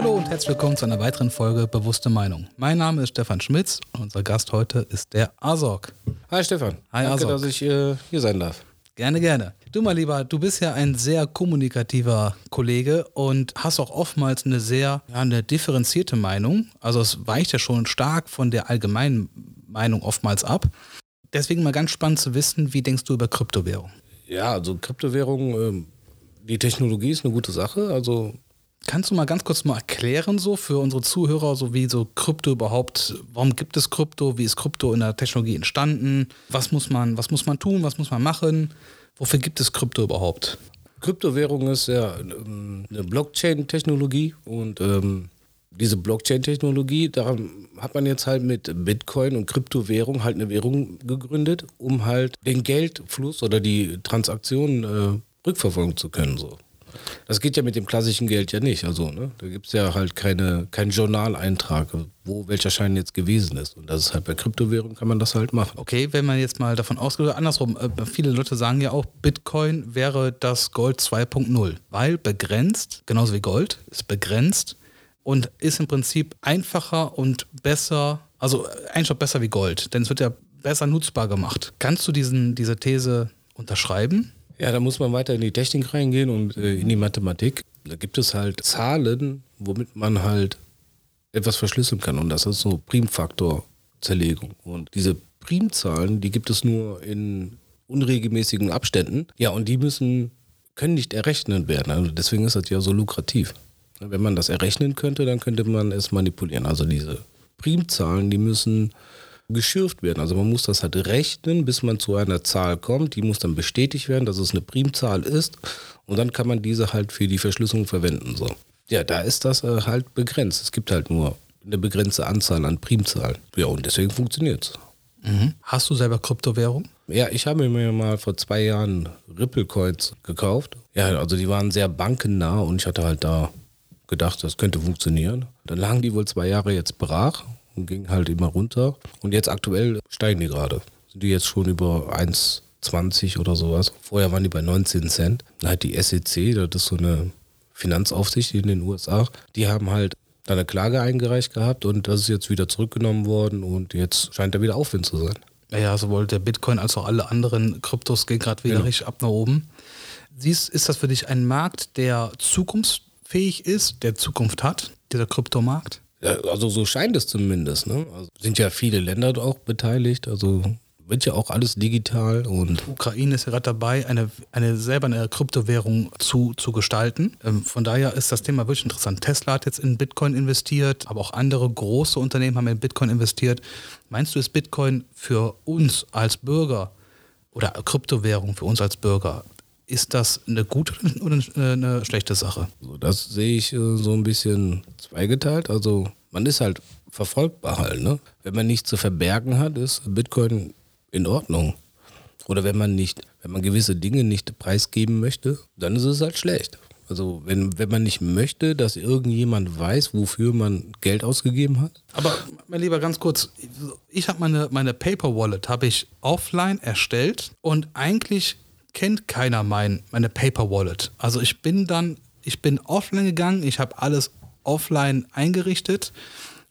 Hallo und herzlich willkommen zu einer weiteren Folge Bewusste Meinung. Mein Name ist Stefan Schmitz und unser Gast heute ist der Azog. Hi Stefan. Hi Danke, Azog. dass ich äh, hier sein darf. Gerne, gerne. Du mal lieber, du bist ja ein sehr kommunikativer Kollege und hast auch oftmals eine sehr ja, eine differenzierte Meinung. Also es weicht ja schon stark von der allgemeinen Meinung oftmals ab. Deswegen mal ganz spannend zu wissen, wie denkst du über Kryptowährung? Ja, also Kryptowährung, ähm, die Technologie ist eine gute Sache. Also Kannst du mal ganz kurz mal erklären, so für unsere Zuhörer, so wie so Krypto überhaupt, warum gibt es Krypto, wie ist Krypto in der Technologie entstanden, was muss man, was muss man tun, was muss man machen, wofür gibt es Krypto überhaupt? Kryptowährung ist ja ähm, eine Blockchain-Technologie und ähm, diese Blockchain-Technologie, daran hat man jetzt halt mit Bitcoin und Kryptowährung halt eine Währung gegründet, um halt den Geldfluss oder die Transaktionen äh, rückverfolgen zu können. So. Das geht ja mit dem klassischen Geld ja nicht. Also, ne? Da gibt es ja halt keine, keinen Journaleintrag, wo welcher Schein jetzt gewesen ist. Und das ist halt bei Kryptowährung kann man das halt machen. Okay, wenn man jetzt mal davon ausgeht, andersrum, äh, viele Leute sagen ja auch, Bitcoin wäre das Gold 2.0, weil begrenzt, genauso wie Gold, ist begrenzt und ist im Prinzip einfacher und besser, also eigentlich auch besser wie Gold, denn es wird ja besser nutzbar gemacht. Kannst du diesen, diese These unterschreiben? Ja, da muss man weiter in die Technik reingehen und äh, in die Mathematik. Da gibt es halt Zahlen, womit man halt etwas verschlüsseln kann. Und das ist so Primfaktorzerlegung. Und diese Primzahlen, die gibt es nur in unregelmäßigen Abständen. Ja, und die müssen, können nicht errechnet werden. Also deswegen ist das ja so lukrativ. Wenn man das errechnen könnte, dann könnte man es manipulieren. Also diese Primzahlen, die müssen geschürft werden. Also man muss das halt rechnen, bis man zu einer Zahl kommt. Die muss dann bestätigt werden, dass es eine Primzahl ist. Und dann kann man diese halt für die Verschlüsselung verwenden. So. Ja, da ist das äh, halt begrenzt. Es gibt halt nur eine begrenzte Anzahl an Primzahlen. Ja, und deswegen funktioniert es. Mhm. Hast du selber Kryptowährung? Ja, ich habe mir mal vor zwei Jahren Ripple Coins gekauft. Ja, also die waren sehr bankennah und ich hatte halt da gedacht, das könnte funktionieren. Dann lagen die wohl zwei Jahre jetzt brach und gingen halt immer runter. Und jetzt aktuell steigen die gerade. Sind die jetzt schon über 1,20 oder sowas. Vorher waren die bei 19 Cent. Dann halt die SEC, das ist so eine Finanzaufsicht in den USA, die haben halt da eine Klage eingereicht gehabt und das ist jetzt wieder zurückgenommen worden und jetzt scheint da wieder Aufwind zu sein. Ja, sowohl der Bitcoin als auch alle anderen Kryptos gehen gerade wieder Genau. richtig ab nach oben. Siehst, ist das für dich ein Markt, der zukunftsfähig ist, der Zukunft hat, dieser Kryptomarkt? Also so scheint es zumindest. Ne? Also sind ja viele Länder auch beteiligt. Also wird ja auch alles digital und Ukraine ist ja gerade dabei, eine, eine selber eine Kryptowährung zu, zu gestalten. Ähm, von daher ist das Thema wirklich interessant. Tesla hat jetzt in Bitcoin investiert, aber auch andere große Unternehmen haben in Bitcoin investiert. Meinst du, ist Bitcoin für uns als Bürger oder Kryptowährung für uns als Bürger, ist das eine gute oder eine, eine schlechte Sache? so, das sehe ich äh, so ein bisschen zweigeteilt. Also man ist halt verfolgbar halt. Ne? Wenn man nichts zu verbergen hat, ist Bitcoin in Ordnung. Oder wenn man nicht, wenn man gewisse Dinge nicht preisgeben möchte, dann ist es halt schlecht. Also wenn, wenn man nicht möchte, dass irgendjemand weiß, wofür man Geld ausgegeben hat, Aber mein Lieber, ganz kurz, ich habe meine, meine Paper Wallet habe ich offline erstellt und eigentlich kennt keiner mein, meine Paper Wallet. Also ich bin dann, ich bin offline gegangen, ich habe alles offline eingerichtet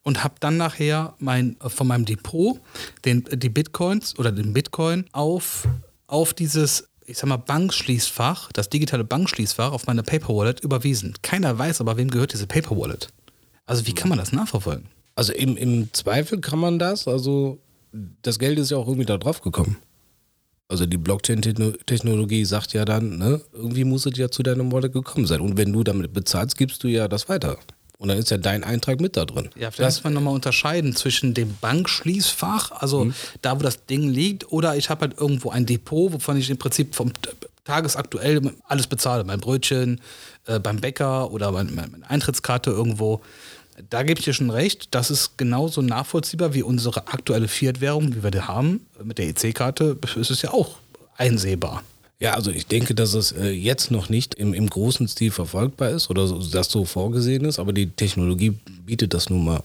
und habe dann nachher mein, von meinem Depot den, die Bitcoins oder den Bitcoin auf, auf dieses, ich sag mal, Bankschließfach, das digitale Bankschließfach auf meine Paper Wallet überwiesen. Keiner weiß aber, wem gehört diese Paper Wallet. Also wie kann man das nachverfolgen? Also im, im Zweifel kann man das, also das Geld ist ja auch irgendwie da drauf gekommen. Also die Blockchain-Technologie sagt ja dann, ne, irgendwie muss es ja zu deinem Wallet gekommen sein. Und wenn du damit bezahlst, gibst du ja das weiter. Und dann ist ja dein Eintrag mit da drin. Ja, vielleicht muss man nochmal unterscheiden zwischen dem Bankschließfach, also da, wo das Ding liegt, oder ich habe halt irgendwo ein Depot, wovon ich im Prinzip vom tagesaktuell alles bezahle. Mein Brötchen äh, beim Bäcker oder mein- meine Eintrittskarte irgendwo. Da gebe ich dir schon recht, das ist genauso nachvollziehbar wie unsere aktuelle Fiat-Währung, wie wir die haben. Mit der EC-Karte ist es ja auch einsehbar. Ja, also ich denke, dass es äh, jetzt noch nicht im, im großen Stil verfolgbar ist oder so, das so vorgesehen ist, aber die Technologie bietet das nun mal,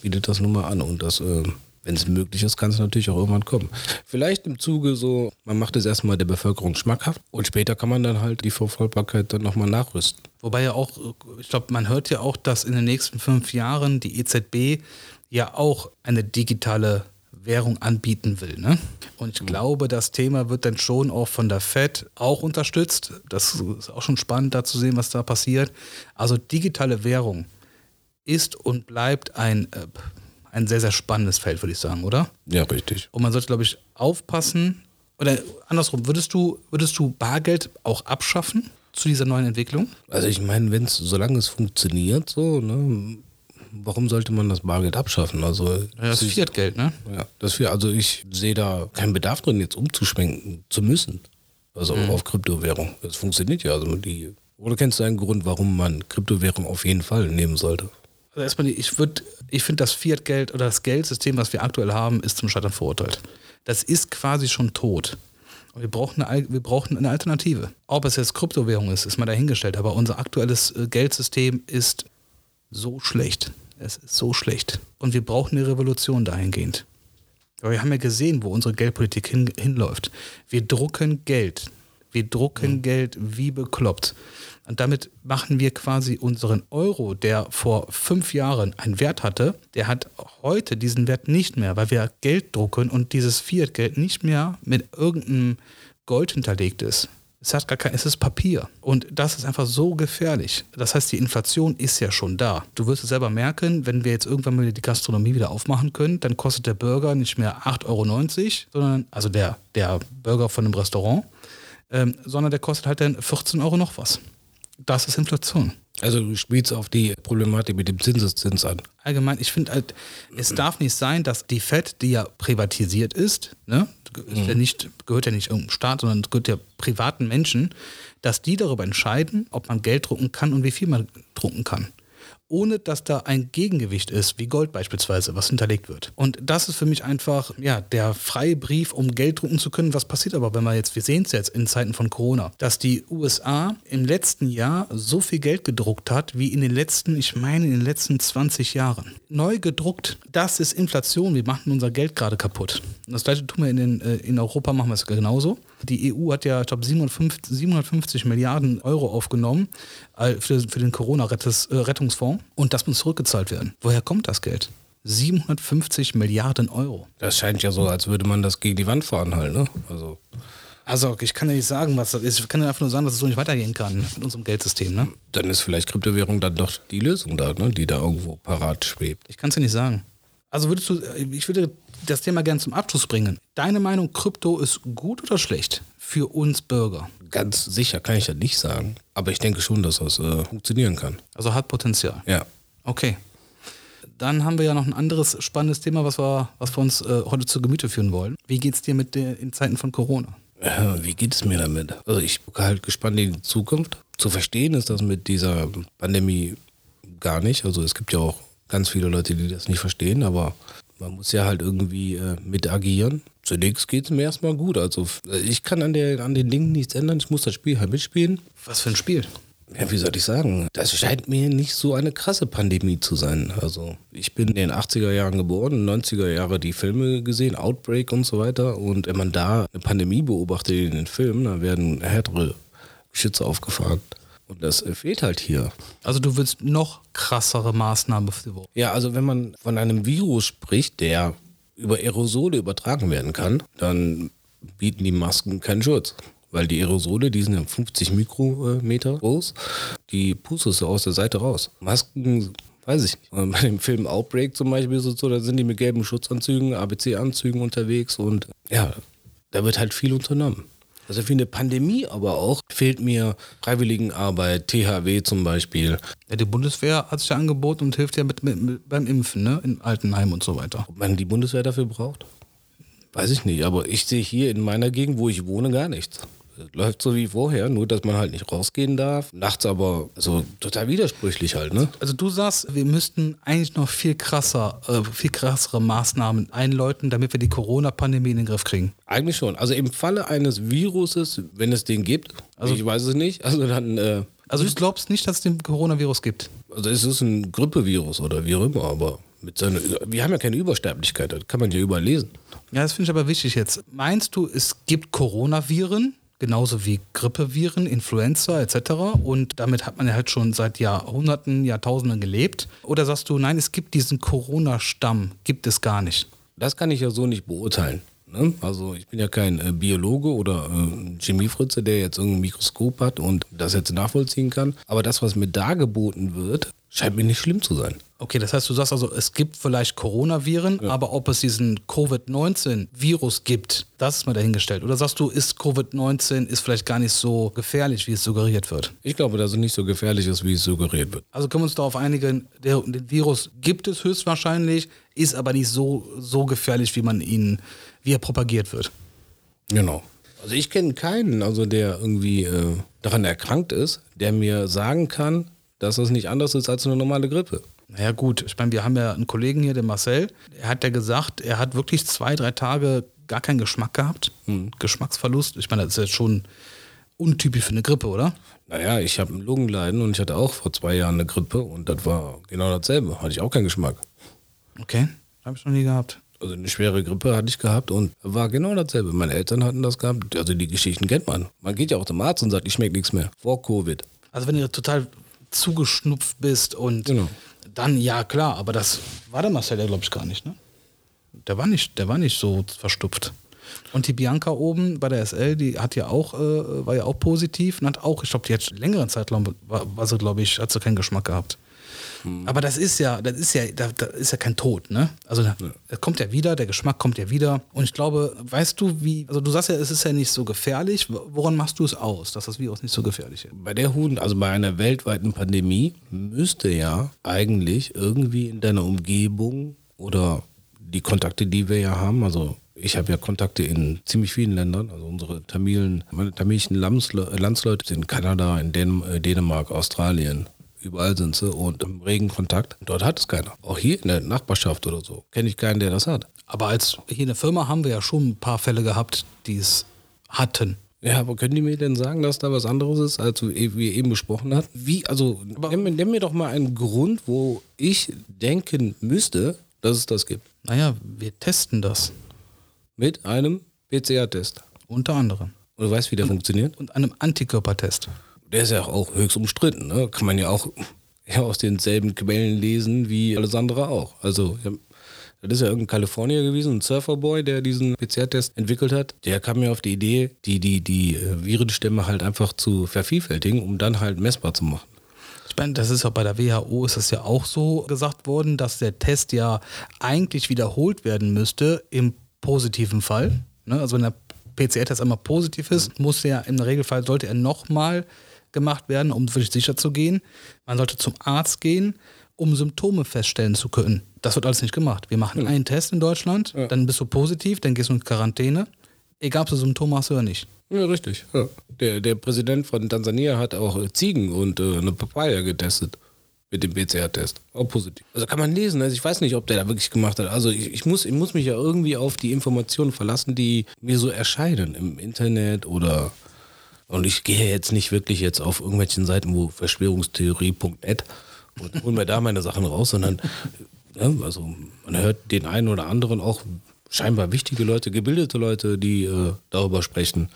bietet das nun mal an und das äh, wenn es möglich ist, kann es natürlich auch irgendwann kommen. Vielleicht im Zuge so, man macht es erstmal der Bevölkerung schmackhaft und später kann man dann halt die Verfolgbarkeit dann nochmal nachrüsten. Wobei ja auch, ich glaube, man hört ja auch, dass in den nächsten fünf Jahren die EZB ja auch eine digitale Währung anbieten will. Ne? Und ich glaube, das Thema wird dann schon auch von der Fed auch unterstützt. Das ist auch schon spannend, da zu sehen, was da passiert. Also digitale Währung ist und bleibt ein, äh, ein sehr, sehr spannendes Feld, würde ich sagen, oder? Ja, richtig. Und man sollte, glaube ich, aufpassen. Oder andersrum, würdest du, würdest du Bargeld auch abschaffen zu dieser neuen Entwicklung? Also ich meine, wenn es, solange es funktioniert, so, ne, warum sollte man das Bargeld abschaffen? Also ja, das ist Fiat-Geld, ne? Ja, das Fiat, also ich sehe da keinen Bedarf drin, jetzt umzuschwenken zu müssen. Also mhm. auf Kryptowährung. Das funktioniert ja. Also die, oder kennst du einen Grund, warum man Kryptowährung auf jeden Fall nehmen sollte? Also erstmal, ich würde, ich finde das Fiat-Geld oder das Geldsystem, was wir aktuell haben, ist zum Scheitern verurteilt. Das ist quasi schon tot. Wir brauchen, eine, wir brauchen eine Alternative. Ob es jetzt Kryptowährung ist, ist mal dahingestellt, aber unser aktuelles äh, Geldsystem ist so schlecht. Es ist so schlecht. Und wir brauchen eine Revolution dahingehend. Aber wir haben ja gesehen, wo unsere Geldpolitik hin, hinläuft. Wir drucken Geld. Wir drucken mhm. Geld wie bekloppt. Und damit machen wir quasi unseren Euro, der vor fünf Jahren einen Wert hatte, der hat heute diesen Wert nicht mehr, weil wir Geld drucken und dieses Fiat-Geld nicht mehr mit irgendeinem Gold hinterlegt ist. Es hat gar kein, es ist Papier. Und das ist einfach so gefährlich. Das heißt, die Inflation ist ja schon da. Du wirst es selber merken, wenn wir jetzt irgendwann mal die Gastronomie wieder aufmachen können, dann kostet der Burger nicht mehr 8,90 Euro, sondern, also der, der Burger von einem Restaurant, ähm, sondern der kostet halt dann 14 Euro noch was. Das ist Inflation. Also du spielst auf die Problematik mit dem Zinseszins an. Allgemein, ich finde halt, es darf nicht sein, dass die FED, die ja privatisiert ist, ne, ist ja nicht, gehört ja nicht irgendeinem Staat, sondern gehört ja privaten Menschen, dass die darüber entscheiden, ob man Geld drucken kann und wie viel man drucken kann ohne dass da ein Gegengewicht ist, wie Gold beispielsweise, was hinterlegt wird. Und das ist für mich einfach ja, der freie Brief, um Geld drucken zu können. Was passiert aber, wenn wir jetzt, wir sehen es jetzt in Zeiten von Corona, dass die USA im letzten Jahr so viel Geld gedruckt hat, wie in den letzten, ich meine, in den letzten 20 Jahren. Neu gedruckt, das ist Inflation. Wir machen unser Geld gerade kaputt. Und das gleiche tun wir in, den, äh, in Europa, machen wir es genauso. Die EU hat ja, ich glaube, 750, 750 Milliarden Euro aufgenommen äh, für, für den Corona-Rettungsfonds und das muss zurückgezahlt werden. Woher kommt das Geld? 750 Milliarden Euro. Das scheint ja so, als würde man das gegen die Wand fahren halt, ne? Also. Also, ich kann ja nicht sagen, was das ist. Ich kann ja einfach nur sagen, dass es so nicht weitergehen kann mit unserem Geldsystem, ne? Dann ist vielleicht Kryptowährung dann doch die Lösung da, ne? Die da irgendwo parat schwebt. Ich kann es ja nicht sagen. Also würdest du, ich würde das Thema gerne zum Abschluss bringen. Deine Meinung, Krypto ist gut oder schlecht für uns Bürger? Ganz sicher kann ich das nicht sagen. Aber ich denke schon, dass das äh, funktionieren kann. Also hat Potenzial. Ja. Okay. Dann haben wir ja noch ein anderes spannendes Thema, was wir, was wir uns äh, heute zu Gemüte führen wollen. Wie geht es dir mit der, in Zeiten von Corona? Ja, wie geht es mir damit? Also ich gucke halt gespannt in die Zukunft. Zu verstehen ist das mit dieser Pandemie gar nicht. Also es gibt ja auch ganz viele Leute, die das nicht verstehen, aber man muss ja halt irgendwie äh, mit agieren. Zunächst geht es mir erstmal gut. Also ich kann an, der, an den Dingen nichts ändern. Ich muss das Spiel halt mitspielen. Was für ein Spiel? Ja, wie soll ich sagen? Das scheint mir nicht so eine krasse Pandemie zu sein. Also ich bin in den 80er Jahren geboren, 90er Jahre die Filme gesehen, Outbreak und so weiter. Und wenn man da eine Pandemie beobachtet in den Filmen, dann werden härtere Geschütze aufgefahren. Und das fehlt halt hier. Also du willst noch krassere Maßnahmen für die Ja, also wenn man von einem Virus spricht, der über Aerosole übertragen werden kann, dann bieten die Masken keinen Schutz. Weil die Aerosole, die sind ja 50 Mikrometer groß, die pustest du aus der Seite raus. Masken, weiß ich nicht. Und bei dem Film Outbreak zum Beispiel ist es so, da sind die mit gelben Schutzanzügen, ABC-Anzügen unterwegs und ja, da wird halt viel unternommen. Also für eine Pandemie aber auch fehlt mir Freiwilligenarbeit, THW zum Beispiel. Ja, die Bundeswehr hat sich ja angeboten und hilft ja mit, mit, mit beim Impfen, ne? In Altenheim und so weiter. Ob man die Bundeswehr dafür braucht? Weiß ich nicht, aber ich sehe hier in meiner Gegend, wo ich wohne, gar nichts läuft so wie vorher, nur dass man halt nicht rausgehen darf. Nachts aber so total widersprüchlich halt, ne? Also du sagst, wir müssten eigentlich noch viel krasser, äh, viel krassere Maßnahmen einläuten, damit wir die Corona-Pandemie in den Griff kriegen. Eigentlich schon. Also im Falle eines Viruses, wenn es den gibt, also ich weiß es nicht, also dann. Äh, also du glaubst nicht, dass es den Coronavirus gibt? Also es ist ein Grippevirus oder wie auch immer, aber mit so einer, wir haben ja keine Übersterblichkeit, das kann man ja überlesen. Ja, das finde ich aber wichtig jetzt. Meinst du, es gibt Coronaviren, genauso wie Grippeviren, Influenza etc. Und damit hat man ja halt schon seit Jahrhunderten, Jahrtausenden gelebt? Oder sagst du, nein, es gibt diesen Corona-Stamm, gibt es gar nicht? Das kann ich ja so nicht beurteilen. Ne? Also ich bin ja kein äh, Biologe oder äh, Chemiefritze, der jetzt irgendein Mikroskop hat und das jetzt nachvollziehen kann. Aber das, was mir dargeboten wird, scheint mir nicht schlimm zu sein. Okay, das heißt, du sagst also, es gibt vielleicht Coronaviren, ja. aber ob es diesen Covid-19-Virus gibt, das ist mal dahingestellt. Oder sagst du, ist Covid-19 ist vielleicht gar nicht so gefährlich, wie es suggeriert wird? Ich glaube, dass es nicht so gefährlich ist, wie es suggeriert wird. Also können wir uns darauf einigen, der, den Virus gibt es höchstwahrscheinlich, ist aber nicht so, so gefährlich, wie man ihn, wie er propagiert wird. Genau. Also ich kenne keinen, also der irgendwie äh, daran erkrankt ist, der mir sagen kann, dass das nicht anders ist als eine normale Grippe. Naja, gut. Ich meine, wir haben ja einen Kollegen hier, den Marcel. Er hat ja gesagt, er hat wirklich zwei, drei Tage gar keinen Geschmack gehabt. Hm. Geschmacksverlust. Ich meine, das ist jetzt schon untypisch für eine Grippe, oder? Naja, ich habe ein Lungenleiden und ich hatte auch vor zwei Jahren eine Grippe und das war genau dasselbe. Hatte ich auch keinen Geschmack. Okay, habe ich noch nie gehabt. Also eine schwere Grippe hatte ich gehabt und war genau dasselbe. Meine Eltern hatten das gehabt. Also die Geschichten kennt man. Man geht ja auch zum Arzt und sagt, ich schmecke nichts mehr. Vor Covid. Also wenn ihr total zugeschnupft bist und genau. Dann ja, klar, aber das war der Marcel ja, glaube ich, gar nicht, ne? Der war nicht, der war nicht so verstupft. Und die Bianca oben bei der SL, die hat ja auch, äh, war ja auch positiv und hat auch, ich glaube, die hat längeren Zeitraum, war, war sie, glaube ich, hat sie keinen Geschmack gehabt. Hm. Aber das ist ja, das ist ja, das, ist ja kein Tod, ne? Also ja. das kommt ja wieder, der Geschmack kommt ja wieder. Und ich glaube, weißt du, wie, also du sagst ja, es ist ja nicht so gefährlich. Woran machst du es aus, dass das Virus nicht so gefährlich ist? Bei der Huhn, also bei einer weltweiten Pandemie, müsste ja eigentlich irgendwie in deiner Umgebung oder die Kontakte, die wir ja haben, also ich habe ja Kontakte in ziemlich vielen Ländern. Also unsere Tamilen, meine tamilischen Landsleute sind in Kanada, in Dänemark, Australien, Überall sind sie und im regen Kontakt. Dort hat es keiner. Auch hier in der Nachbarschaft oder so kenne ich keinen, der das hat. Aber als hier in der Firma haben wir ja schon ein paar Fälle gehabt, die es hatten. Ja, aber können die mir denn sagen, dass da was anderes ist, als wir eben besprochen haben? Wie, also, nenn, nenn mir doch mal einen Grund, wo ich denken müsste, dass es das gibt. Naja, wir testen das. Mit einem PCR-Test. Unter anderem. Und du weißt, wie der und, funktioniert? Und einem Antikörpertest der ist ja auch höchst umstritten. Ne? Kann man ja auch ja, aus denselben Quellen lesen wie alles andere auch. Also, ja, das ist ja irgendein Kalifornier gewesen, ein Surferboy, der diesen PCR-Test entwickelt hat. Der kam mir auf die Idee, die, die, die äh, Virenstämme halt einfach zu vervielfältigen, um dann halt messbar zu machen. Ich meine, das ist ja bei der WHO ist das ja auch so gesagt worden, dass der Test ja eigentlich wiederholt werden müsste im positiven Fall. Ne? Also wenn der PCR-Test einmal positiv ist, muss er im Regelfall sollte er nochmal gemacht werden, um wirklich sicher zu gehen. Man sollte zum Arzt gehen, um Symptome feststellen zu können. Das wird alles nicht gemacht. Wir machen ja. einen Test in Deutschland, ja. dann bist du positiv, dann gehst du in Quarantäne, egal ob du Symptome hast oder nicht. Ja, richtig. Ja. Der, der Präsident von Tansania hat auch Ziegen und äh, eine Papaya getestet mit dem PCR-Test. Auch positiv. Also kann man lesen. Also ich weiß nicht, ob der da wirklich gemacht hat. Also ich, ich, muss, ich muss mich ja irgendwie auf die Informationen verlassen, die mir so erscheinen im Internet oder und ich gehe jetzt nicht wirklich jetzt auf irgendwelchen Seiten, wo Verschwörungstheorie.net und hole mir da meine Sachen raus, sondern ja, also man hört den einen oder anderen auch scheinbar wichtige Leute, gebildete Leute, die äh, darüber sprechen.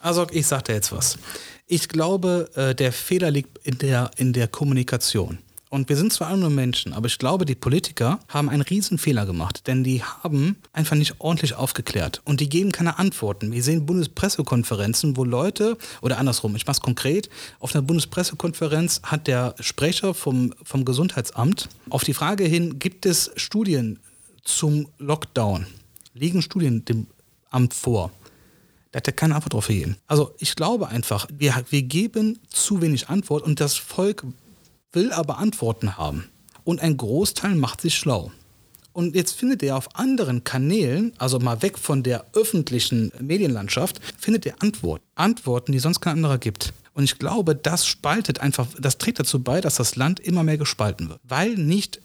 Also ich sage dir jetzt was. Ich glaube, äh, der Fehler liegt in der, in der Kommunikation. Und wir sind zwar alle nur Menschen, aber ich glaube, die Politiker haben einen riesen Fehler gemacht, denn die haben einfach nicht ordentlich aufgeklärt und die geben keine Antworten. Wir sehen Bundespressekonferenzen, wo Leute, oder andersrum, ich mache es konkret, auf einer Bundespressekonferenz hat der Sprecher vom, vom Gesundheitsamt auf die Frage hin, gibt es Studien zum Lockdown? Liegen Studien dem Amt vor? Da hat er keine Antwort drauf gegeben. Also ich glaube einfach, wir, wir geben zu wenig Antwort und das Volk will aber Antworten haben. Und ein Großteil macht sich schlau. Und jetzt findet er auf anderen Kanälen, also mal weg von der öffentlichen Medienlandschaft, findet er Antworten. Antworten, die sonst kein anderer gibt. Und ich glaube, das spaltet einfach, das trägt dazu bei, dass das Land immer mehr gespalten wird. Weil nicht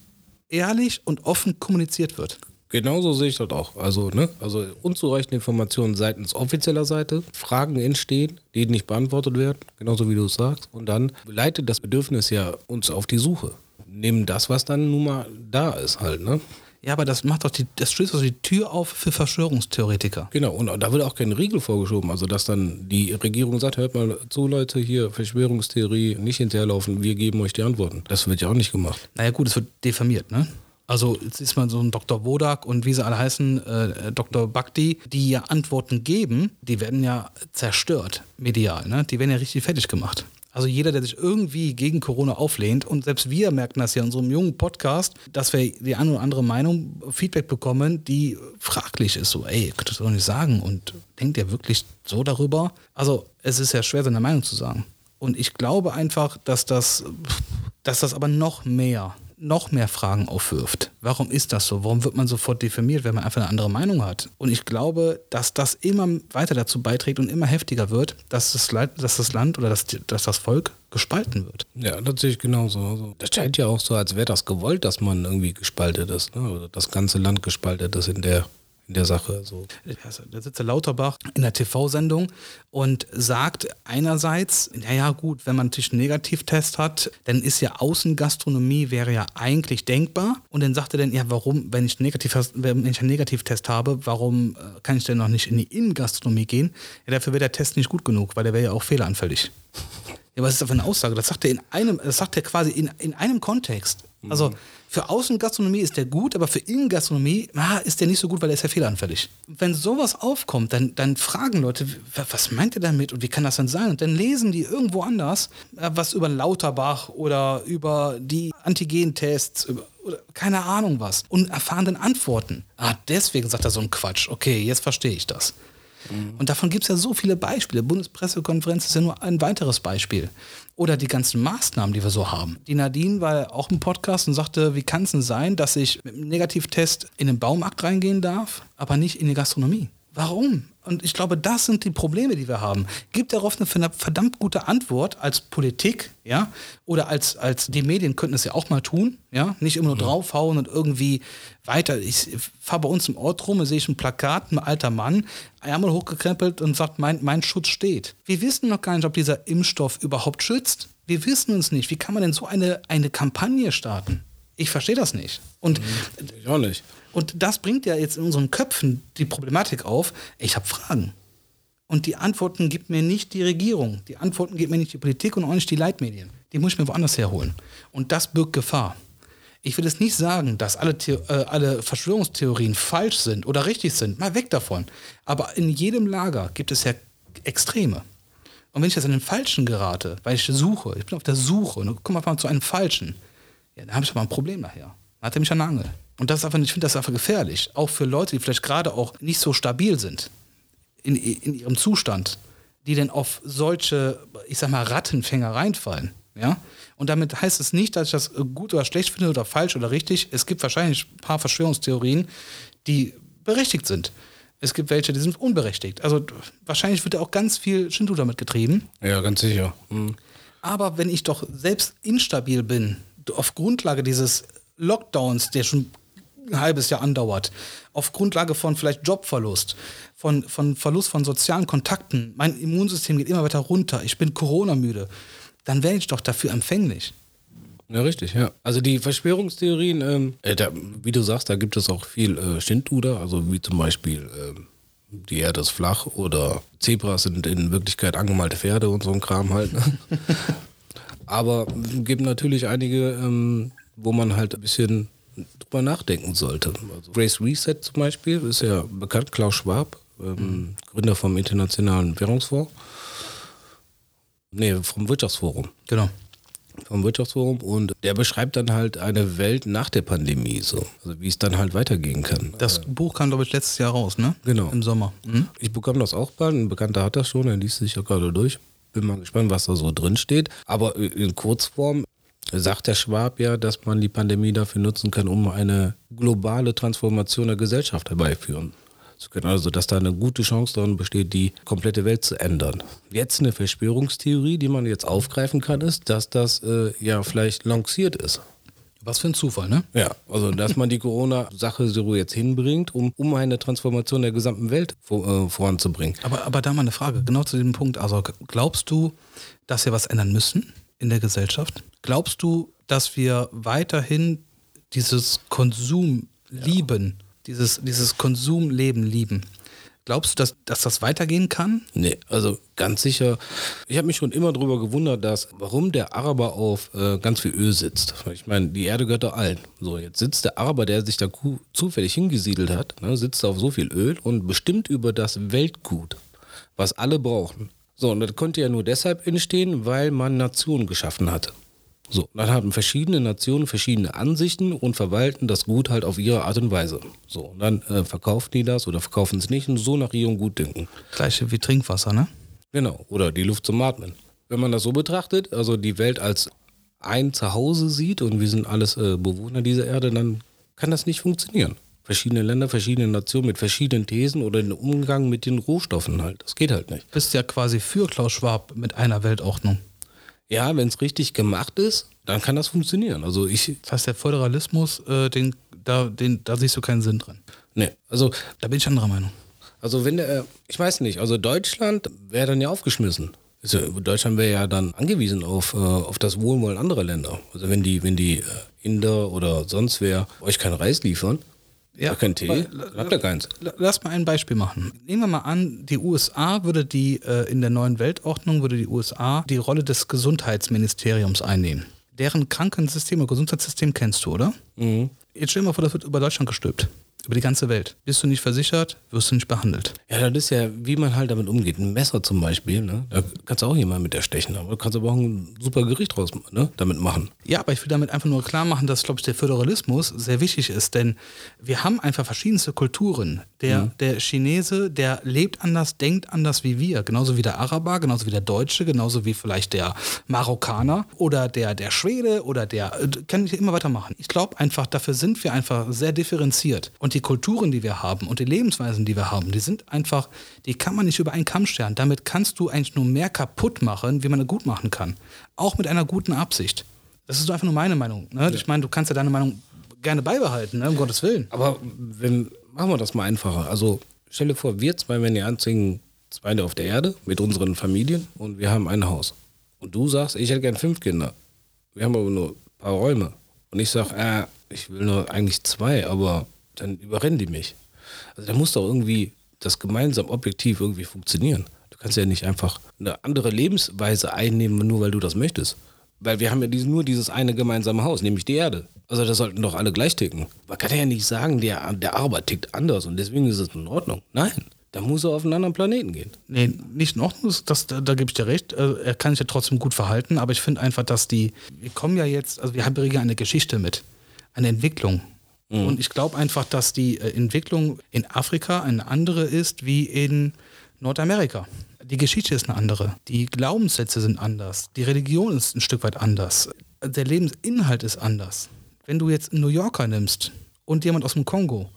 ehrlich und offen kommuniziert wird. Genauso sehe ich das auch. Also, ne, also unzureichende Informationen seitens offizieller Seite, Fragen entstehen, die nicht beantwortet werden, genauso wie du es sagst. Und dann leitet das Bedürfnis ja uns auf die Suche. nehmen das, was dann nun mal da ist halt, ne? Ja, aber das macht doch die, das schließt doch die Tür auf für Verschwörungstheoretiker. Genau, und da wird auch kein Riegel vorgeschoben. Also, dass dann die Regierung sagt, hört mal zu, Leute, hier Verschwörungstheorie, nicht hinterherlaufen, wir geben euch die Antworten. Das wird ja auch nicht gemacht. Naja, gut, es wird diffamiert, ne? Also jetzt ist mal so ein Dr. Wodak und wie sie alle heißen, äh, Dr. Bhakti, die ja Antworten geben, die werden ja zerstört medial, ne? Die werden ja richtig fertig gemacht. Also jeder, der sich irgendwie gegen Corona auflehnt und selbst wir merken das ja in unserem jungen Podcast, dass wir die eine oder andere Meinung, Feedback bekommen, die fraglich ist. So, ey, könnt ihr das doch nicht sagen und denkt ihr wirklich so darüber? Also es ist ja schwer, seine Meinung zu sagen. Und ich glaube einfach, dass das, dass das aber noch mehr noch mehr Fragen aufwirft. Warum ist das so? Warum wird man sofort diffamiert, wenn man einfach eine andere Meinung hat? Und ich glaube, dass das immer weiter dazu beiträgt und immer heftiger wird, dass das, dass das Land oder dass, dass das Volk gespalten wird. Ja, das sehe ich genauso. Also, das scheint ja auch so, als wäre das gewollt, dass man irgendwie gespalten ist. Ne? Oder das ganze Land gespalten ist in der in der Sache. So. Da sitzt der Lauterbach in der TV-Sendung und sagt einerseits, naja gut, wenn man natürlich einen Negativtest hat, dann ist ja Außengastronomie wäre ja eigentlich denkbar. Und dann sagt er dann, ja warum, wenn ich, Negativ, wenn ich einen Negativtest habe, warum äh, kann ich denn noch nicht in die Innengastronomie gehen? Ja, dafür wäre der Test nicht gut genug, weil der wäre ja auch fehleranfällig. Ja, was ist das für eine Aussage? Das sagt er in einem, das sagt er quasi in, in einem Kontext. Also für Außengastronomie ist der gut, aber für Innengastronomie ah, ist der nicht so gut, weil er ist ja fehleranfällig. Wenn sowas aufkommt, dann, dann fragen Leute, was meint ihr damit und wie kann das denn sein? Und dann lesen die irgendwo anders äh, was über Lauterbach oder über die Antigentests, oder keine Ahnung was und erfahren dann Antworten. Ah, deswegen sagt er so ein Quatsch. Okay, jetzt verstehe ich das. Mhm. Und davon gibt es ja so viele Beispiele. Bundespressekonferenz ist ja nur ein weiteres Beispiel. Oder die ganzen Maßnahmen, die wir so haben. Die Nadine war auch im Podcast und sagte, wie kann es denn sein, dass ich mit einem Negativtest in den Baumarkt reingehen darf, aber nicht in die Gastronomie? Warum? Und ich glaube, das sind die Probleme, die wir haben. Gibt darauf eine verdammt gute Antwort als Politik, ja, oder als, als die Medien könnten es ja auch mal tun, ja, nicht immer nur mhm. draufhauen und irgendwie weiter. Ich fahre bei uns im Ort rum, sehe ich ein Plakat, ein alter Mann, Ärmel hochgekrempelt und sagt, mein, mein Schutz steht. Wir wissen noch gar nicht, ob dieser Impfstoff überhaupt schützt. Wir wissen uns nicht. Wie kann man denn so eine, eine Kampagne starten? Ich verstehe das nicht. Und mhm. ich auch nicht. Und das bringt ja jetzt in unseren Köpfen die Problematik auf, ich habe Fragen. Und die Antworten gibt mir nicht die Regierung, die Antworten gibt mir nicht die Politik und auch nicht die Leitmedien. Die muss ich mir woanders herholen. Und das birgt Gefahr. Ich will jetzt nicht sagen, dass alle, The äh, alle Verschwörungstheorien falsch sind oder richtig sind. Mal weg davon. Aber in jedem Lager gibt es ja Extreme. Und wenn ich jetzt an den Falschen gerate, weil ich suche, ich bin auf der Suche und komme mal zu einem Falschen, ja, dann habe ich aber ein Problem nachher. Dann hat er mich an der Angel. Und das ist einfach, ich finde das einfach gefährlich. Auch für Leute, die vielleicht gerade auch nicht so stabil sind in, in ihrem Zustand, die dann auf solche, ich sag mal, Rattenfänger reinfallen. Ja? Und damit heißt es nicht, dass ich das gut oder schlecht finde oder falsch oder richtig. Es gibt wahrscheinlich ein paar Verschwörungstheorien, die berechtigt sind. Es gibt welche, die sind unberechtigt. Also wahrscheinlich wird ja auch ganz viel Shinto damit getrieben. Ja, ganz sicher. Mhm. Aber wenn ich doch selbst instabil bin, auf Grundlage dieses Lockdowns, der schon ein halbes Jahr andauert, auf Grundlage von vielleicht Jobverlust, von, von Verlust von sozialen Kontakten, mein Immunsystem geht immer weiter runter, ich bin Corona-müde, dann wäre ich doch dafür empfänglich. Ja, richtig, ja. Also die Verschwörungstheorien, ähm, äh, da, wie du sagst, da gibt es auch viel äh, Schindluder, also wie zum Beispiel äh, die Erde ist flach oder Zebras sind in Wirklichkeit angemalte Pferde und so ein Kram halt. Ne? Aber es gibt natürlich einige, ähm, wo man halt ein bisschen drüber nachdenken sollte. Also Grace Reset zum Beispiel ist ja bekannt, Klaus Schwab, ähm, mhm. Gründer vom Internationalen Währungsfonds. Nee, vom Wirtschaftsforum. Genau. Vom Wirtschaftsforum und der beschreibt dann halt eine Welt nach der Pandemie, so. Also wie es dann halt weitergehen kann. Das äh, Buch kam, glaube ich, letztes Jahr raus, ne? Genau. Im Sommer. Mhm. Ich bekomme das auch bald, ein Bekannter hat das schon, er liest sich ja gerade durch. Bin mal gespannt, was da so drin steht. Aber in Kurzform sagt der Schwab ja, dass man die Pandemie dafür nutzen kann, um eine globale Transformation der Gesellschaft herbeiführen zu können. Also, dass da eine gute Chance darin besteht, die komplette Welt zu ändern. Jetzt eine Verschwörungstheorie, die man jetzt aufgreifen kann, ist, dass das äh, ja vielleicht lanciert ist. Was für ein Zufall, ne? Ja, also dass man die Corona-Sache so jetzt hinbringt, um, um eine Transformation der gesamten Welt vor, äh, voranzubringen. Aber, aber da mal eine Frage, genau zu diesem Punkt. Also glaubst du, dass wir was ändern müssen? in der Gesellschaft? Glaubst du, dass wir weiterhin dieses Konsum lieben, dieses, dieses Konsumleben lieben. Glaubst du, dass, dass das weitergehen kann? Nee, also ganz sicher. Ich habe mich schon immer darüber gewundert, dass warum der Araber auf äh, ganz viel Öl sitzt. Ich meine, die Erde gehört doch allen. So, jetzt sitzt der Araber, der sich da zufällig hingesiedelt hat, ne, sitzt auf so viel Öl und bestimmt über das Weltgut, was alle brauchen. So, und das konnte ja nur deshalb entstehen, weil man Nationen geschaffen hatte. So, dann haben verschiedene Nationen verschiedene Ansichten und verwalten das Gut halt auf ihre Art und Weise. So, und dann äh, verkaufen die das oder verkaufen es nicht und so nach ihrem Gutdünken. Gleiche wie Trinkwasser, ne? Genau, oder die Luft zum Atmen. Wenn man das so betrachtet, also die Welt als ein Zuhause sieht und wir sind alles äh, Bewohner dieser Erde, dann kann das nicht funktionieren. Verschiedene Länder, verschiedene Nationen mit verschiedenen Thesen oder den Umgang mit den Rohstoffen halt. Das geht halt nicht. Du bist ja quasi für Klaus Schwab mit einer Weltordnung. Ja, wenn es richtig gemacht ist, dann kann das funktionieren. Also ich. Das heißt, der Föderalismus, äh, den, da, den, da siehst du keinen Sinn drin. Nee, also. Da bin ich anderer Meinung. Also wenn der, ich weiß nicht, also Deutschland wäre dann ja aufgeschmissen. Also Deutschland wäre ja dann angewiesen auf, äh, auf das Wohlwollen anderer Länder. Also wenn die, wenn die äh, Inder oder sonst wer euch keinen Reis liefern, ja, kein Tee, habt ihr keins. Lass mal ein Beispiel machen. Nehmen wir mal an, die USA würde die äh, in der neuen Weltordnung würde die USA die Rolle des Gesundheitsministeriums einnehmen. Deren Krankensystem oder Gesundheitssystem kennst du, oder? Mhm. Jetzt stell dir mal vor, das wird über Deutschland gestülpt über die ganze Welt. Bist du nicht versichert, wirst du nicht behandelt. Ja, das ist ja, wie man halt damit umgeht. Ein Messer zum Beispiel, ne? da kannst du auch jemanden mit erstechen, aber du kannst aber auch ein super Gericht draus ne? damit machen. Ja, aber ich will damit einfach nur klar machen, dass, glaube ich, der Föderalismus sehr wichtig ist, denn wir haben einfach verschiedenste Kulturen. Der, mhm. der Chinese, der lebt anders, denkt anders wie wir, genauso wie der Araber, genauso wie der Deutsche, genauso wie vielleicht der Marokkaner oder der, der Schwede oder der, äh, kann ich immer weitermachen. Ich glaube einfach, dafür sind wir einfach sehr differenziert. Und und die Kulturen, die wir haben und die Lebensweisen, die wir haben, die sind einfach, die kann man nicht über einen Kamm scheren. Damit kannst du eigentlich nur mehr kaputt machen, wie man es gut machen kann. Auch mit einer guten Absicht. Das ist einfach nur meine Meinung. Ne? Ja. Ich meine, du kannst ja deine Meinung gerne beibehalten, ne? um Gottes Willen. Aber wenn, machen wir das mal einfacher. Also stell dir vor, wir zwei wären die einzigen Zweite auf der Erde mit unseren Familien und wir haben ein Haus. Und du sagst, ich hätte gern fünf Kinder. Wir haben aber nur ein paar Räume. Und ich sage, äh, ich will nur eigentlich zwei, aber dann überrennen die mich. Also da muss doch irgendwie das gemeinsam objektiv irgendwie funktionieren. Du kannst ja nicht einfach eine andere Lebensweise einnehmen, nur weil du das möchtest. Weil wir haben ja diese, nur dieses eine gemeinsame Haus, nämlich die Erde. Also da sollten doch alle gleich ticken. Man kann ja nicht sagen, der, der Arbeit tickt anders und deswegen ist es in Ordnung. Nein. Da muss er auf einen anderen Planeten gehen. Nee, nicht in Ordnung, das, da, da gebe ich dir recht. Äh, er kann sich ja trotzdem gut verhalten, aber ich finde einfach, dass die, wir kommen ja jetzt, also wir haben ja eine Geschichte mit, eine Entwicklung. Mhm. Und ich glaube einfach, dass die äh, Entwicklung in Afrika eine andere ist wie in Nordamerika. Die Geschichte ist eine andere. Die Glaubenssätze sind anders. Die Religion ist ein Stück weit anders. Der Lebensinhalt ist anders. Wenn du jetzt einen New Yorker nimmst und jemand aus dem Kongo,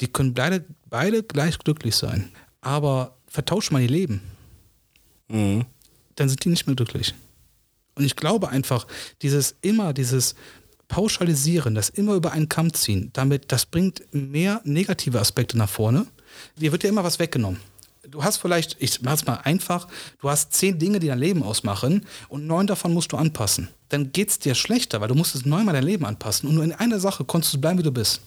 die können beide, beide gleich glücklich sein. Aber vertauscht mal ihr Leben. Mhm. Dann sind die nicht mehr glücklich. Und ich glaube einfach, dieses immer, dieses Pauschalisieren, das immer über einen Kamm ziehen, damit, das bringt mehr negative Aspekte nach vorne. Dir wird ja immer was weggenommen. Du hast vielleicht, ich mach's mal einfach, du hast zehn Dinge, die dein Leben ausmachen und neun davon musst du anpassen. Dann geht's dir schlechter, weil du musstest neunmal dein Leben anpassen und nur in einer Sache konntest du bleiben, wie du bist.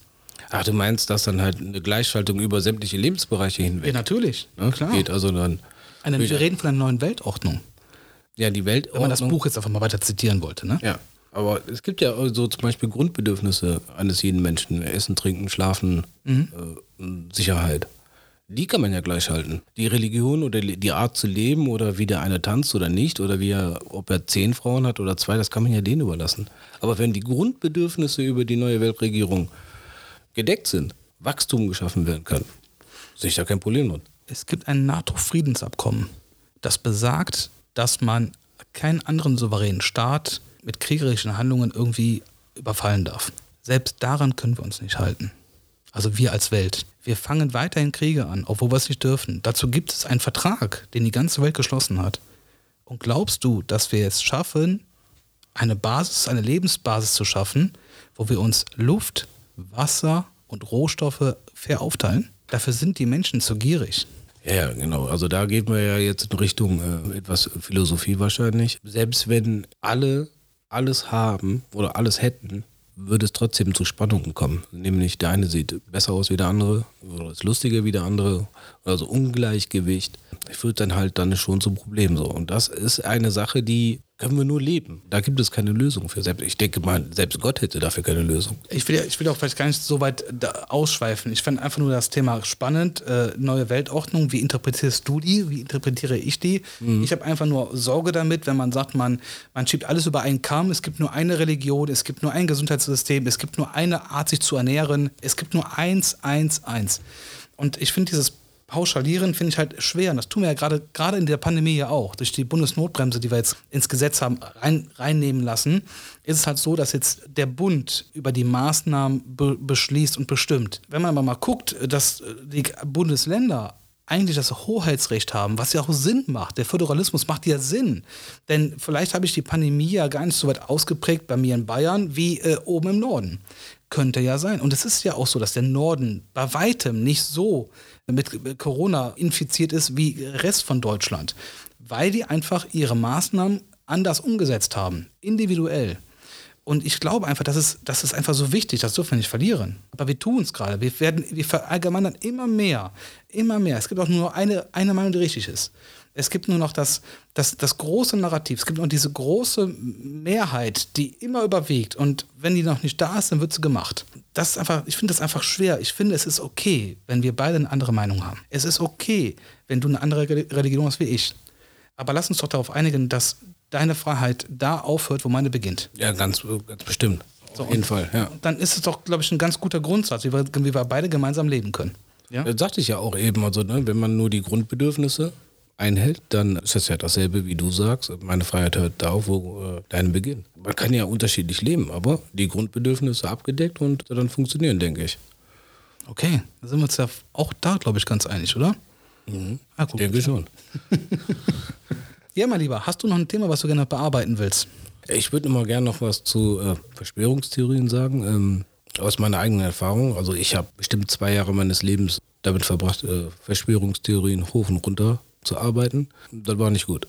Ach, du meinst, dass dann halt eine Gleichschaltung über sämtliche Lebensbereiche hinweg? Ja, natürlich. Ne? Klar. Geht also dann. Eine, wir reden von einer neuen Weltordnung. Ja, die Weltordnung. Wenn man das Buch jetzt einfach mal weiter zitieren wollte, ne? Ja. Aber es gibt ja so zum Beispiel Grundbedürfnisse eines jeden Menschen. Essen, Trinken, Schlafen, mhm. äh, Sicherheit. Die kann man ja gleichhalten. Die Religion oder die Art zu leben oder wie der eine tanzt oder nicht oder wie er, ob er zehn Frauen hat oder zwei, das kann man ja denen überlassen. Aber wenn die Grundbedürfnisse über die neue Weltregierung gedeckt sind, Wachstum geschaffen werden kann, sehe ich da kein Problem drin. Es gibt ein NATO-Friedensabkommen, das besagt, dass man keinen anderen souveränen Staat mit kriegerischen Handlungen irgendwie überfallen darf. Selbst daran können wir uns nicht halten. Also wir als Welt. Wir fangen weiterhin Kriege an, obwohl wir es nicht dürfen. Dazu gibt es einen Vertrag, den die ganze Welt geschlossen hat. Und glaubst du, dass wir jetzt schaffen, eine Basis, eine Lebensbasis zu schaffen, wo wir uns Luft, Wasser und Rohstoffe fair aufteilen? Dafür sind die Menschen zu gierig. Ja, genau. Also da gehen wir ja jetzt in Richtung äh, etwas Philosophie wahrscheinlich. Selbst wenn alle alles haben oder alles hätten, würde es trotzdem zu Spannungen kommen. Nämlich der eine sieht besser aus wie der andere oder ist lustiger wie der andere. Also Ungleichgewicht. Führt dann halt dann schon zum Problem so. Und das ist eine Sache, die können wir nur leben. Da gibt es keine Lösung für. Ich denke mal, selbst Gott hätte dafür keine Lösung. Ich will, ich will auch vielleicht gar nicht so weit ausschweifen. Ich fand einfach nur das Thema spannend. Äh, neue Weltordnung, wie interpretierst du die? Wie interpretiere ich die? Mhm. Ich habe einfach nur Sorge damit, wenn man sagt, man, man schiebt alles über einen Kamm. Es gibt nur eine Religion, es gibt nur ein Gesundheitssystem, es gibt nur eine Art, sich zu ernähren. Es gibt nur eins, eins, eins. Und ich finde dieses pauschalieren finde ich halt schwer. Und das tun wir ja gerade gerade in der Pandemie ja auch. Durch die Bundesnotbremse, die wir jetzt ins Gesetz haben rein, reinnehmen lassen, ist es halt so, dass jetzt der Bund über die Maßnahmen be beschließt und bestimmt. Wenn man aber mal guckt, dass die Bundesländer eigentlich das Hoheitsrecht haben, was ja auch Sinn macht. Der Föderalismus macht ja Sinn. Denn vielleicht habe ich die Pandemie ja gar nicht so weit ausgeprägt bei mir in Bayern wie äh, oben im Norden. Könnte ja sein. Und es ist ja auch so, dass der Norden bei weitem nicht so mit Corona infiziert ist wie Rest von Deutschland, weil die einfach ihre Maßnahmen anders umgesetzt haben, individuell. Und ich glaube einfach, das ist, das ist einfach so wichtig, das dürfen wir nicht verlieren. Aber wir tun es gerade. Wir, werden, wir verallgemeinern immer mehr, immer mehr. Es gibt auch nur eine, eine Meinung, die richtig ist. Es gibt nur noch das, das, das große Narrativ. Es gibt noch diese große Mehrheit, die immer überwiegt. Und wenn die noch nicht da ist, dann wird sie gemacht. Das ist einfach, ich finde das einfach schwer. Ich finde, es ist okay, wenn wir beide eine andere Meinung haben. Es ist okay, wenn du eine andere Religion hast wie ich. Aber lass uns doch darauf einigen, dass deine Freiheit da aufhört, wo meine beginnt. Ja, ganz, ganz bestimmt. So, Auf jeden Fall, ja. Dann ist es doch, glaube ich, ein ganz guter Grundsatz, wie wir, wie wir beide gemeinsam leben können. Ja? Das sagte ich ja auch eben. Also, ne, wenn man nur die Grundbedürfnisse einhält, dann ist das ja dasselbe, wie du sagst. Meine Freiheit hört da auf, wo äh, deine beginnt. Man kann ja unterschiedlich leben, aber die Grundbedürfnisse abgedeckt und dann funktionieren, denke ich. Okay, da sind wir uns ja auch da, glaube ich, ganz einig, oder? Mhm. Ah, gut, denke schon. ja, mein Lieber, hast du noch ein Thema, was du gerne bearbeiten willst? Ich würde immer gerne noch was zu äh, Verschwörungstheorien sagen. Ähm, aus meiner eigenen Erfahrung. Also ich habe bestimmt zwei Jahre meines Lebens damit verbracht, äh, Verschwörungstheorien hoch und runter zu arbeiten. Das war nicht gut.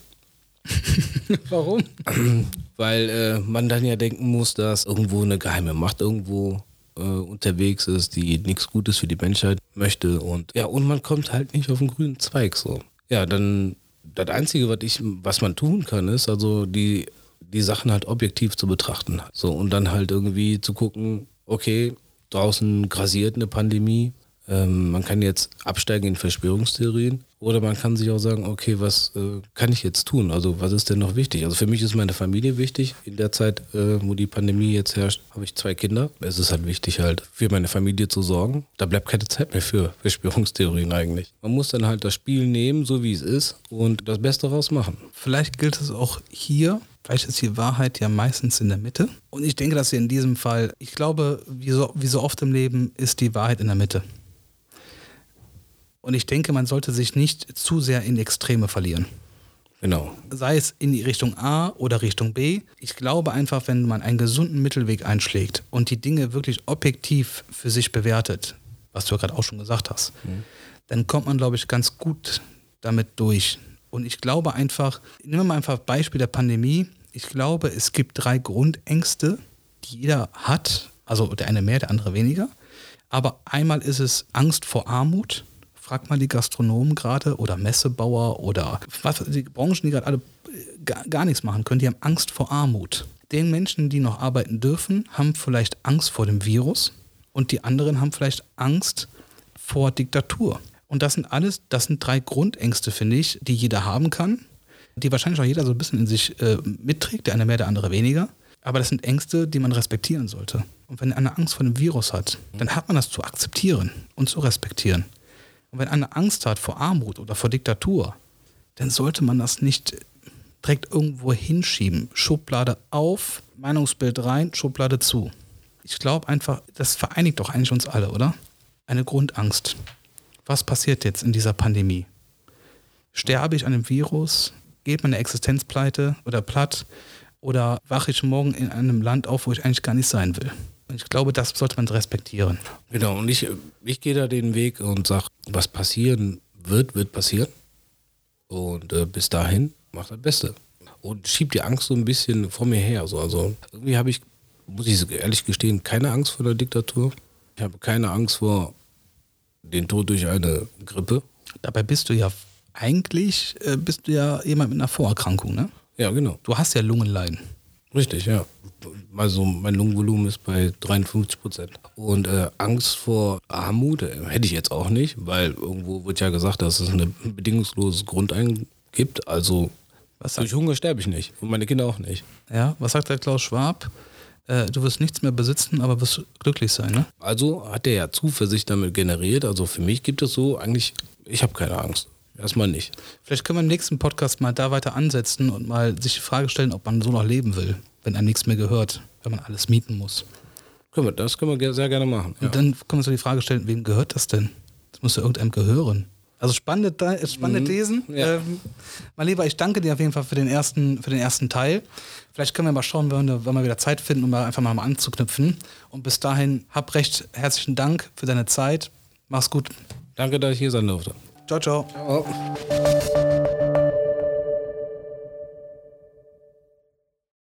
Warum? Weil äh, man dann ja denken muss, dass irgendwo eine geheime Macht irgendwo äh, unterwegs ist, die nichts Gutes für die Menschheit möchte. Und ja, und man kommt halt nicht auf den grünen Zweig so. Ja, dann das Einzige, was ich, was man tun kann, ist also die, die Sachen halt objektiv zu betrachten. So, und dann halt irgendwie zu gucken, okay, draußen grasiert eine Pandemie, ähm, man kann jetzt absteigen in Verschwörungstheorien oder man kann sich auch sagen, okay, was äh, kann ich jetzt tun? Also was ist denn noch wichtig? Also für mich ist meine Familie wichtig. In der Zeit, äh, wo die Pandemie jetzt herrscht, habe ich zwei Kinder. Es ist halt wichtig, halt für meine Familie zu sorgen. Da bleibt keine Zeit mehr für Verschwörungstheorien eigentlich. Man muss dann halt das Spiel nehmen, so wie es ist und das Beste daraus machen. Vielleicht gilt es auch hier Vielleicht ist die Wahrheit ja meistens in der Mitte. Und ich denke, dass sie in diesem Fall, ich glaube, wie so, wie so oft im Leben, ist die Wahrheit in der Mitte. Und ich denke, man sollte sich nicht zu sehr in Extreme verlieren. Genau. Sei es in die Richtung A oder Richtung B. Ich glaube einfach, wenn man einen gesunden Mittelweg einschlägt und die Dinge wirklich objektiv für sich bewertet, was du ja gerade auch schon gesagt hast, mhm. dann kommt man, glaube ich, ganz gut damit durch. Und ich glaube einfach, nehmen wir mal einfach Beispiel der Pandemie. Ich glaube, es gibt drei Grundängste, die jeder hat. Also der eine mehr, der andere weniger. Aber einmal ist es Angst vor Armut, frag mal die Gastronomen gerade oder Messebauer oder was, die Branchen, die gerade alle äh, gar, nichts machen können, die haben Angst vor Armut. Den Menschen, die noch arbeiten dürfen, haben vielleicht Angst vor dem Virus und die anderen haben vielleicht Angst vor Diktatur. Und das sind alles, das sind drei Grundängste, finde ich, die jeder haben kann, die wahrscheinlich auch jeder so ein bisschen in sich äh, mitträgt, der eine mehr, der andere weniger. Aber das sind Ängste, die man respektieren sollte. Und wenn einer Angst vor dem Virus hat, dann hat man das zu akzeptieren und zu respektieren. Und wenn einer Angst hat vor Armut oder vor Diktatur, dann sollte man das nicht direkt irgendwo hinschieben. Schublade auf, Meinungsbild rein, Schublade zu. Ich glaube einfach, das vereinigt doch eigentlich uns alle, oder? Eine Grundangst. Was passiert jetzt in dieser Pandemie? Sterbe ich an dem Virus? Geht meine Existenz pleite oder platt? Oder wache ich morgen in einem Land auf, wo ich eigentlich gar nicht sein will? Ich glaube, das sollte man respektieren. Genau, und ich, ich gehe da den Weg und sage, was passieren wird, wird passieren. Und äh, bis dahin macht das Beste. und schiebe die Angst so ein bisschen vor mir her. So. Also irgendwie habe ich, muss ich ehrlich gestehen, keine Angst vor der Diktatur. Ich habe keine Angst vor den Tod durch eine Grippe. Dabei bist du ja eigentlich äh, bist du ja jemand mit einer Vorerkrankung, ne? Ja, genau. Du hast ja Lungenleiden. Richtig, ja. Also mein Lungenvolumen ist bei 53 Prozent. Und äh, Angst vor Armut äh, hätte ich jetzt auch nicht, weil irgendwo wird ja gesagt, dass es ein bedingungsloses Grundeinkommen gibt. Also Was durch Hunger sterbe ich nicht und meine Kinder auch nicht. ja, was sagt der Klaus Schwab? Äh, du wirst nichts mehr besitzen, aber wirst glücklich sein, ne? Also hat er ja Zuversicht damit generiert. Also für mich gibt es so eigentlich, ich habe keine Angst. Erstmal nicht. Vielleicht können wir im nächsten Podcast mal da weiter ansetzen und mal sich die Frage stellen, ob man so noch leben will, wenn einem nichts mehr gehört, wenn man alles mieten muss. Können wir, das können wir sehr gerne machen. Ja. Und dann können wir uns so die Frage stellen, wem gehört das denn? Das muss ja irgendeinem gehören. Also spannende, Te- spannende Thesen. Ja. Ähm, mein Lieber, ich danke dir auf jeden Fall für den ersten, für den ersten Teil. Vielleicht können wir mal schauen, wenn wir, wenn wir wieder Zeit finden, um mal einfach mal anzuknüpfen. Und bis dahin, hab recht herzlichen Dank für deine Zeit. Mach's gut. Danke, dass ich hier sein durfte. Ciao, ciao. ciao.